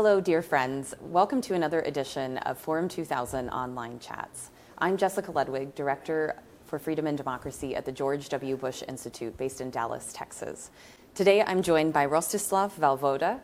Hello, dear friends. Welcome to another edition of Forum 2000 Online Chats. I'm Jessica Ludwig, Director for Freedom and Democracy at the George W. Bush Institute based in Dallas, Texas. Today I'm joined by Rostislav Valvoda,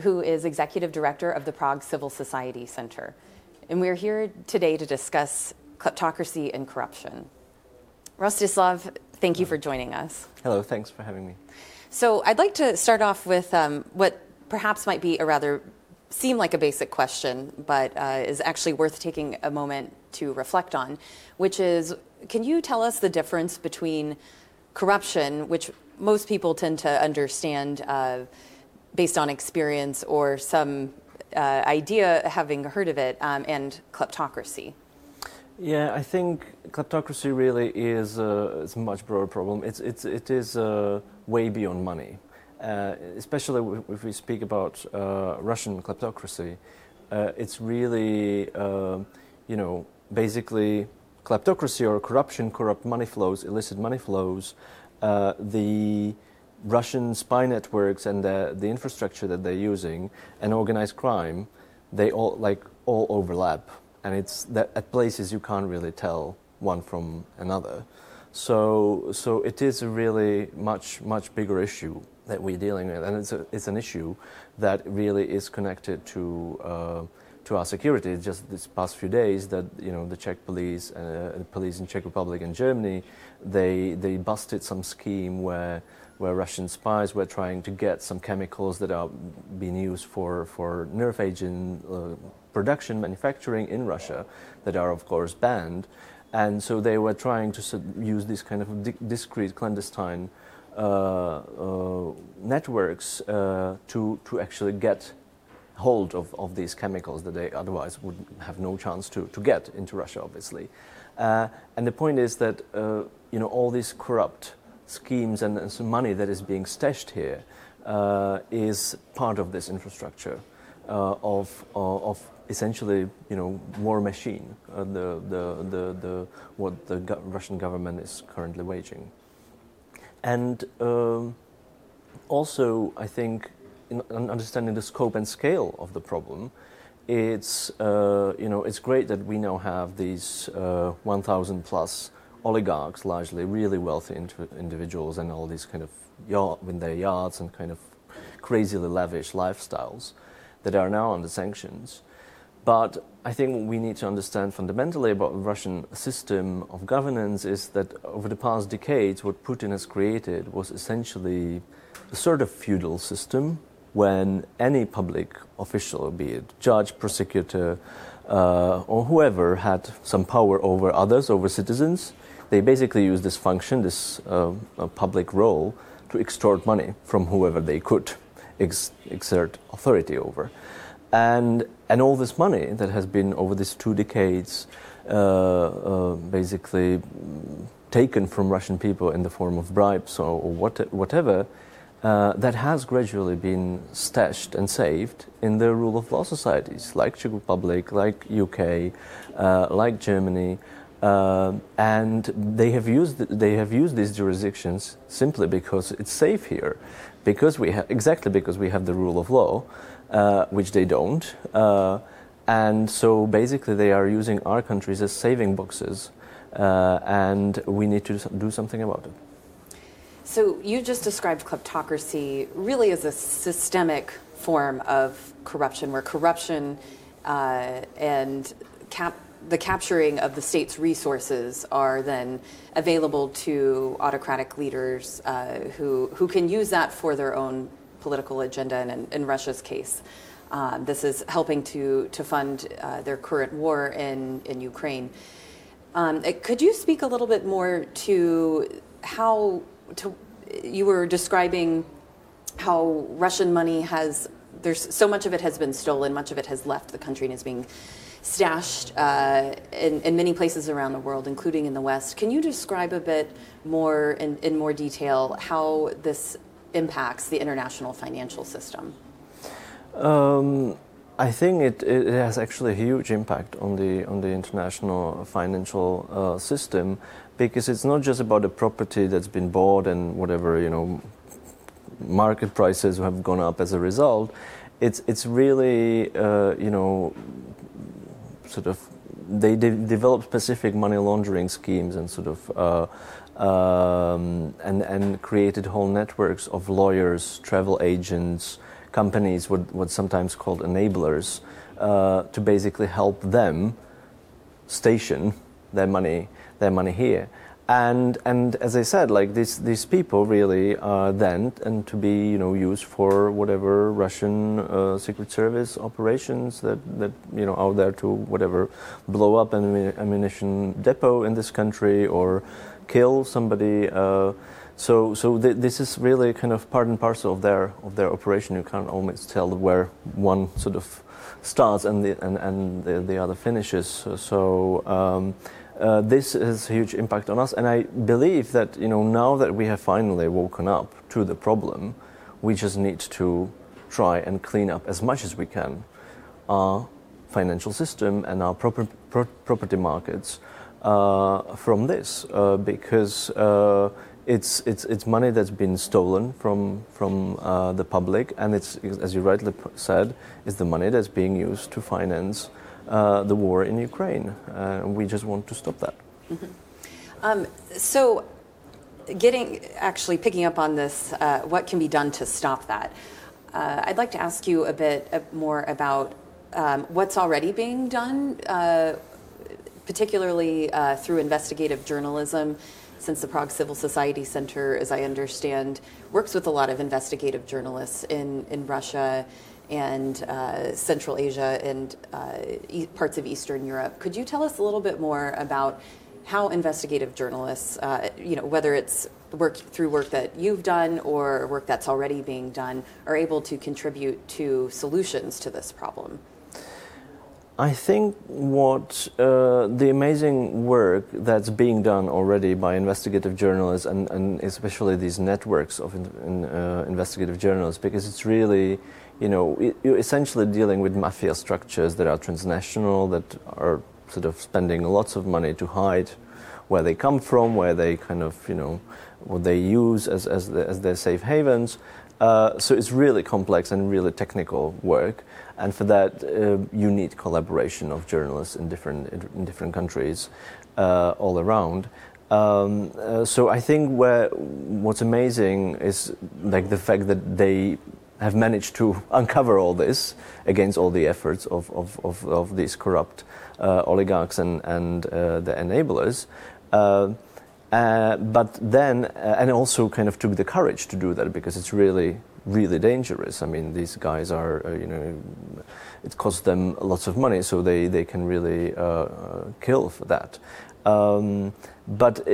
who is Executive Director of the Prague Civil Society Center. And we're here today to discuss kleptocracy and corruption. Rostislav, thank you for joining us. Hello, thanks for having me. So I'd like to start off with um, what perhaps might be a rather seem like a basic question, but uh, is actually worth taking a moment to reflect on, which is can you tell us the difference between corruption, which most people tend to understand uh, based on experience or some uh, idea having heard of it, um, and kleptocracy? Yeah, I think kleptocracy really is a, a much broader problem. It's, it's, it is uh, way beyond money. Uh, especially if we speak about uh, Russian kleptocracy, uh, it's really, uh, you know, basically kleptocracy or corruption, corrupt money flows, illicit money flows. Uh, the Russian spy networks and the, the infrastructure that they're using, and organized crime, they all like all overlap, and it's that at places you can't really tell one from another. So, so it is a really much much bigger issue that we're dealing with, and it's, a, it's an issue that really is connected to uh, to our security. Just this past few days, that you know the Czech police, uh, the police in Czech Republic and Germany, they they busted some scheme where where Russian spies were trying to get some chemicals that are being used for for nerve agent uh, production manufacturing in Russia, that are of course banned, and so they were trying to use this kind of discreet clandestine networks uh, to, to actually get hold of, of these chemicals that they otherwise would have no chance to, to get into Russia, obviously. Uh, and the point is that uh, you know all these corrupt schemes and, and money that is being stashed here uh, is part of this infrastructure of, of essentially you know war machine, the, the, the, the, what the Russian government is currently waging. And um, also, I think, in understanding the scope and scale of the problem, it's uh, you know it's great that we now have these uh, 1,000 plus oligarchs, largely really wealthy individuals, and all these kind of yacht with their yachts and kind of crazily lavish lifestyles that are now under sanctions. But I think what we need to understand fundamentally about the Russian system of governance is that over the past decades, what Putin has created was essentially a sort of feudal system when any public official, be it judge, prosecutor, uh, or whoever, had some power over others, over citizens, they basically used this function, this uh, public role, to extort money from whoever they could ex- exert authority over. And, and all this money that has been over these two decades uh, uh, basically taken from Russian people in the form of bribes or, or what, whatever, uh, that has gradually been stashed and saved in the rule of law societies like Czech Republic, like UK, uh, like Germany. Uh, and they have used they have used these jurisdictions simply because it's safe here, because we have exactly because we have the rule of law, uh, which they don't. Uh, and so basically, they are using our countries as saving boxes, uh, and we need to do something about it. So, you just described kleptocracy really as a systemic form of corruption, where corruption uh, and cap- the capturing of the state's resources are then available to autocratic leaders uh, who, who can use that for their own political agenda, and in, in Russia's case, um, this is helping to, to fund uh, their current war in, in Ukraine. Um, could you speak a little bit more to how to, you were describing how Russian money has, there's so much of it has been stolen, much of it has left the country and is being stashed uh, in, in, many places around the world, including in the West. Can you describe a bit more in, in more detail how this impacts the international financial system? Um, I think it, it has actually a huge impact on the on the international financial uh, system because it's not just about the property that's been bought and whatever you know market prices have gone up as a result. it's it's really uh, you know sort of they de- develop specific money laundering schemes and sort of uh, um, and and created whole networks of lawyers, travel agents, companies, what what's sometimes called enablers, uh, to basically help them station their money their money here and and as I said, like these these people really are then and to be you know used for whatever Russian uh, secret service operations that that you know out there to whatever blow up an ammunition depot in this country or kill somebody. Uh, so so th- this is really kind of part and parcel of their of their operation. You can't always tell where one sort of starts and the and, and the, the other finishes. So. Um, uh, this has a huge impact on us. And I believe that you know now that we have finally woken up to the problem, we just need to try and clean up as much as we can our financial system and our proper, pro- property markets uh, from this, uh, because uh, it's it's it's money that's been stolen from from uh, the public, and it's as you rightly said, is the money that's being used to finance uh, the war in Ukraine. Uh, we just want to stop that. Mm-hmm. Um, so, getting actually picking up on this, uh, what can be done to stop that? Uh, I'd like to ask you a bit uh, more about um, what's already being done, uh, particularly through investigative journalism since the Prague Civil Society Center, as I understand, works with a lot of investigative journalists in, in Russia and uh, Central Asia and uh, parts of Eastern Europe. Could you tell us a little bit more about how investigative journalists, uh, you know, whether it's work through work that you've done or work that's already being done, are able to contribute to solutions to this problem? I think what uh, the amazing work that's being done already by investigative journalists and, and especially these networks of in, in, uh, investigative journalists, because it's really you know, you're essentially dealing with mafia structures that are transnational, that are sort of spending lots of money to hide where they come from, where they kind of, you know, what they use as, as, the, as their safe havens. Uh, so it's really complex and really technical work, and for that uh, you need collaboration of journalists in different in different countries uh, all around. Um, uh, so I think where what's amazing is like the fact that they have managed to uncover all this against all the efforts of, of, of, of these corrupt uh, oligarchs and, and uh, the enablers. Uh, uh but then, uh, and also kind of took the courage to do that because it's really, really dangerous. I mean, these guys are, uh, you know, it costs them lots of money, so they, they can really kill for that. Um, but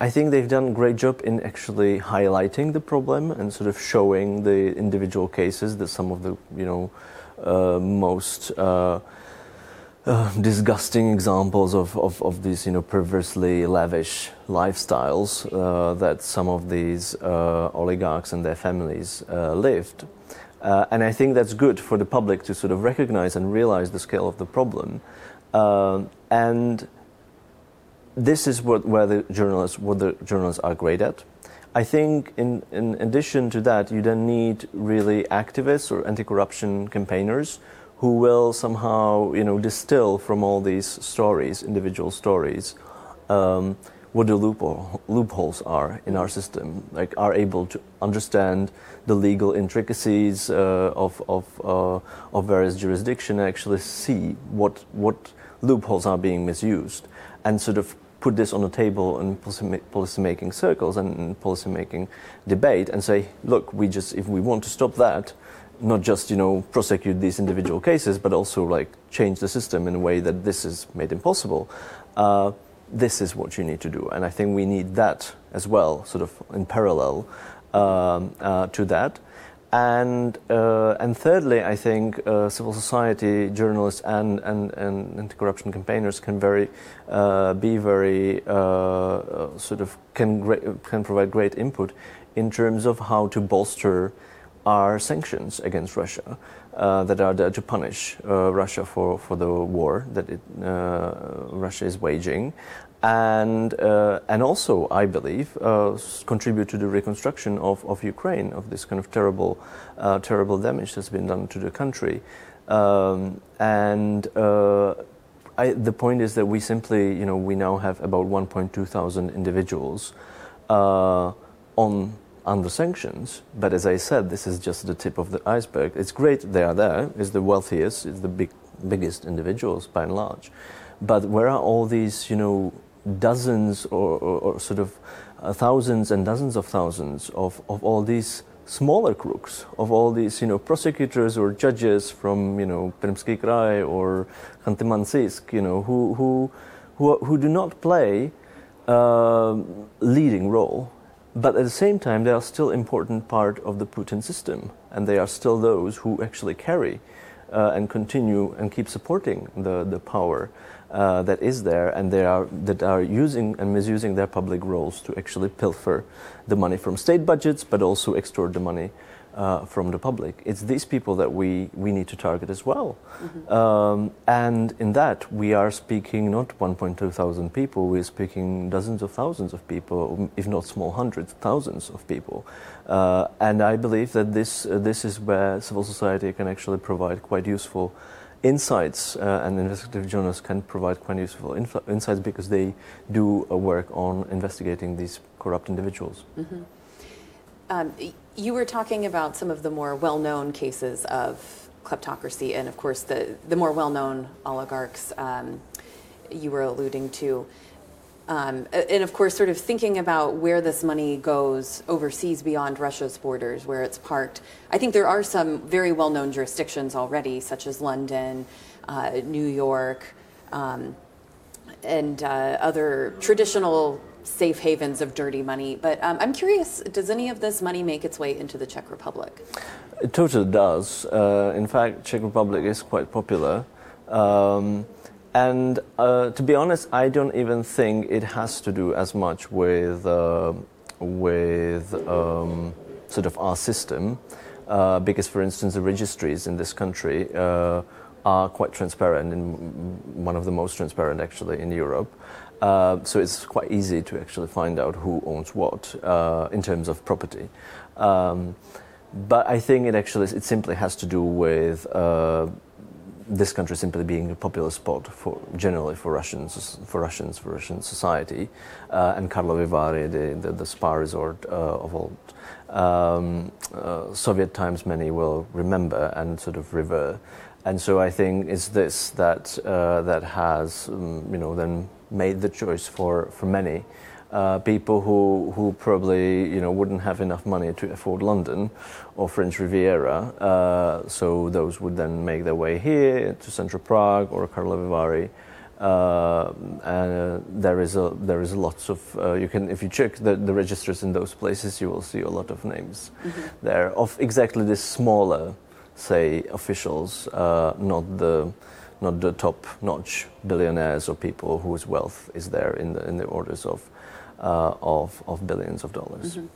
I think they've done a great job in actually highlighting the problem and sort of showing the individual cases that some of the you know uh, most uh, uh, disgusting examples of, of, of, these you know perversely lavish lifestyles uh, that some of these uh, oligarchs and their families uh, lived. and I think that's good for the public to sort of recognize and realize the scale of the problem. and this is what where the journalists what the journalists are great at. I think in, in addition to that, you then need really activists or anti-corruption campaigners who will somehow you know distill from all these stories, individual stories, um, what the loophole, loopholes are in our system, like are able to understand the legal intricacies uh, of of, uh, of various jurisdictions, actually see what what loopholes are being misused, and sort of put this on the table in policy making circles and policy making debate and say, look, we just if we want to stop that, not just you know prosecute these individual cases, but also like change the system in a way that this is made impossible. Uh, this is what you need to do, and I think we need that as well, sort of in parallel um, uh, to that. And, uh, and thirdly, I think uh, civil society journalists and, and, and anti-corruption campaigners can very uh, be very uh, uh, sort of can can provide great input in terms of how to bolster our sanctions against Russia uh, that are there to punish Russia for, for the war that it, Russia is waging, and uh, and also I believe uh, contribute to the reconstruction of, of Ukraine of this kind of terrible uh, terrible damage that's been done to the country, um, and uh, I, the point is that we simply you know we now have about 1.2 thousand individuals uh, on under sanctions. But as I said, this is just the tip of the iceberg. It's great they are there. It's the wealthiest. It's the big biggest individuals by and large. But where are all these, you know, dozens or, or, or sort of uh, thousands and dozens of thousands of, of all these smaller crooks, of all these, you know, prosecutors or judges from, you know, Permsky Krai or Khanty-Mansiysk, you know, who, who, who, who do not play a uh, leading role, but at the same time, they are still important part of the Putin system, and they are still those who actually carry uh, and continue and keep supporting the, the power uh, that is there and they are, that are using and misusing their public roles to actually pilfer the money from state budgets but also extort the money uh, from the public. It's these people that we, we need to target as well. Mm-hmm. Um, and in that, we are speaking not 1.2 thousand people, we're speaking dozens of thousands of people, if not small hundreds, thousands of people. Uh, and I believe that this, uh, this is where civil society can actually provide quite useful insights, uh, and investigative journalists can provide quite useful inf- insights because they do uh, work on investigating these corrupt individuals. Mm-hmm. Um, you were talking about some of the more well-known cases of kleptocracy, and of course, the the more well-known oligarchs um, you were alluding to. Um, and of course, sort of thinking about where this money goes overseas beyond Russia's borders, where it's parked. I think there are some very well known jurisdictions already, such as London, uh, New York, um, and uh, other traditional safe havens of dirty money. But um, I'm curious does any of this money make its way into the Czech Republic? It totally does. Uh, in fact, Czech Republic is quite popular. Um, and uh, to be honest, I don't even think it has to do as much with, uh, with um, sort of our system. Uh, because, for instance, the registries in this country uh, are quite transparent, and one of the most transparent actually in Europe. Uh, so it's quite easy to actually find out who owns what uh, in terms of property. Um, but I think it actually it simply has to do with uh, this country simply being a popular spot for generally for Russians, for Russians, for Russian society, uh, and Karlovy Vary, the, the, the spa resort uh, of old um, uh, Soviet times, many will remember and sort of revere. And so I think it's this that that has um, you know then made the choice for for many uh, people who, who probably you know wouldn't have enough money to afford London or French Riviera. Uh, so those would then make their way here to Central Prague or Karlovy Vary. Uh, and uh, there is a there is lots of uh, you can if you check the, the registers in those places you will see a lot of names mm-hmm. there of exactly this smaller say officials uh, not the not the top notch billionaires or people whose wealth is there in the in the orders of uh, of, of billions of dollars. Mm-hmm.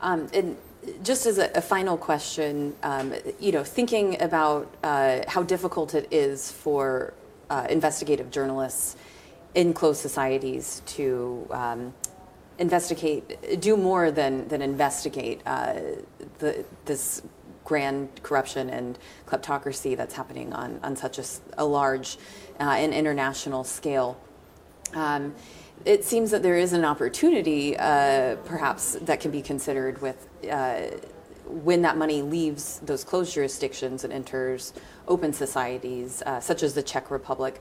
Um, and just as a, a final question, um, you know, thinking about uh, how difficult it is for uh, investigative journalists in closed societies to um, investigate, do more than, than investigate uh, the, this grand corruption and kleptocracy that's happening on, on such a, a large uh, and international scale. Um, it seems that there is an opportunity, uh, perhaps, that can be considered with uh, when that money leaves those closed jurisdictions and enters open societies, uh, such as the Czech Republic.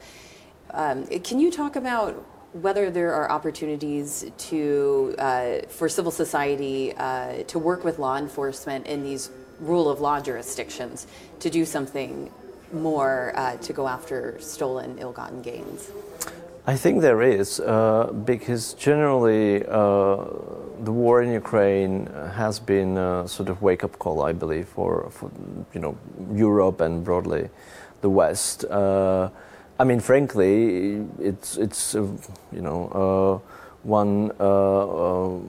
Um, can you talk about whether there are opportunities to uh, for civil society uh, to work with law enforcement in these rule of law jurisdictions to do something more uh, to go after stolen, ill-gotten gains? I think there is, uh, because generally uh, the war in Ukraine has been a sort of wake-up call, I believe, for, for you know Europe and broadly the West. Uh, I mean, frankly, it's it's uh, you know uh, one uh,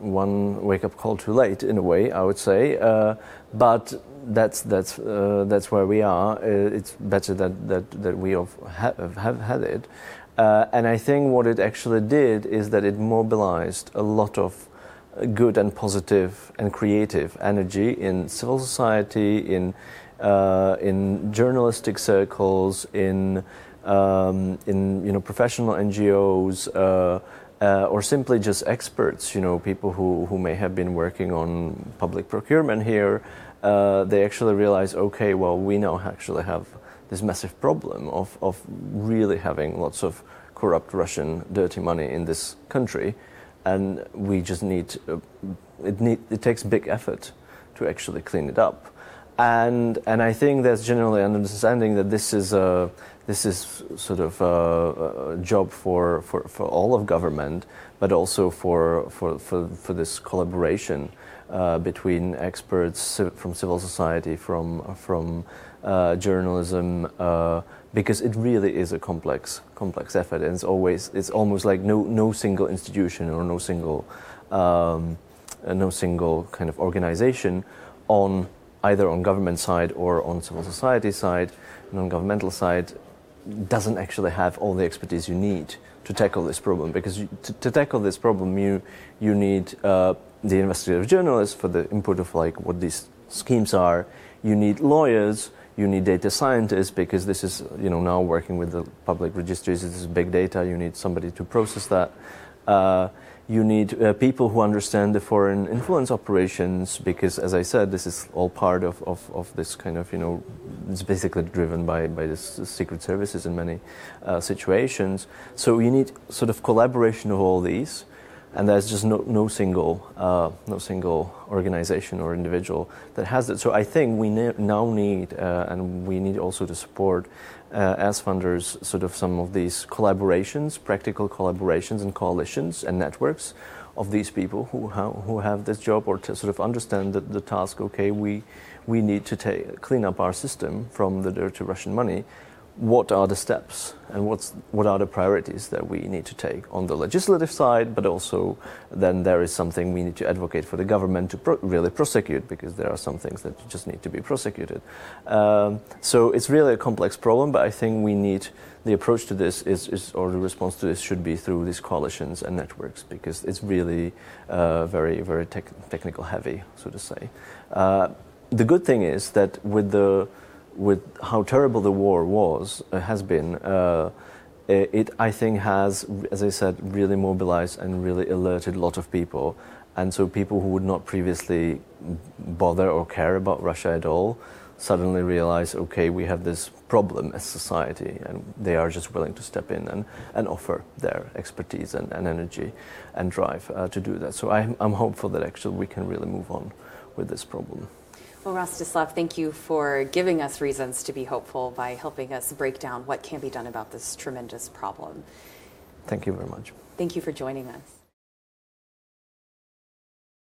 one wake-up call too late in a way, I would say, but that's that's uh, that's where we are. Uh, it's better that that that we have, have, had it, Uh, and I think what it actually did is that it mobilized a lot of good and positive and creative energy in civil society, in uh, in journalistic circles, in um, in you know professional NGOs, uh, uh, or simply just experts. You know, people who who may have been working on public procurement here. Uh, they actually realize, okay, well, we now actually have this massive problem of of really having lots of corrupt Russian dirty money in this country and we just need uh, it need it takes big effort to actually clean it up and and I think there's generally an understanding that this is a this is sort of a, a job for, for, for all of government, but also for for, for, for this collaboration uh, between experts from civil society, from from uh, journalism, uh, because it really is a complex complex effort, and it's always it's almost like no no single institution or no single um, no single kind of organization on either on government side or on civil society side, non-governmental side, doesn't actually have all the expertise you need to tackle this problem. Because you, to, to, tackle this problem, you you need uh, the investigative journalists for the input of like what these schemes are. You need lawyers you need data scientists because this is, you know, now working with the public registries, this is big data, you need somebody to process that. Uh, you need uh, people who understand the foreign influence operations because, as I said, this is all part of, of, of this kind of, you know, it's basically driven by, by the secret services in many uh, situations. So you need sort of collaboration of all these and there's just no, no single uh, no single organization or individual that has it. So I think we ne- now need uh, and we need also to support uh, as funders sort of some of these collaborations, practical collaborations and coalitions and networks of these people who ha- who have this job or to sort of understand the, the task. Okay, we we need to clean up our system from the dirty Russian money what are the steps and what's, what are the priorities that we need to take on the legislative side, but also then there is something we need to advocate for the government to pro- really prosecute because there are some things that just need to be prosecuted. Um, so it's really a complex problem, but I think we need the approach to this is, is, or the response to this should be through these coalitions and networks because it's really uh, very, very tech- technical heavy, so to say. Uh, the good thing is that with the with how terrible the war was, uh, has been, uh, it, I think, has, as I said, really mobilized and really alerted a lot of people. And so people who would not previously bother or care about Russia at all suddenly realize, okay, we have this problem as society, and they are just willing to step in and, and offer their expertise and, and energy and drive uh, to do that. So I'm, I'm hopeful that actually we can really move on with this problem. Well, Rostislav, thank you for giving us reasons to be hopeful by helping us break down what can be done about this tremendous problem. Thank you very much. Thank you for joining us.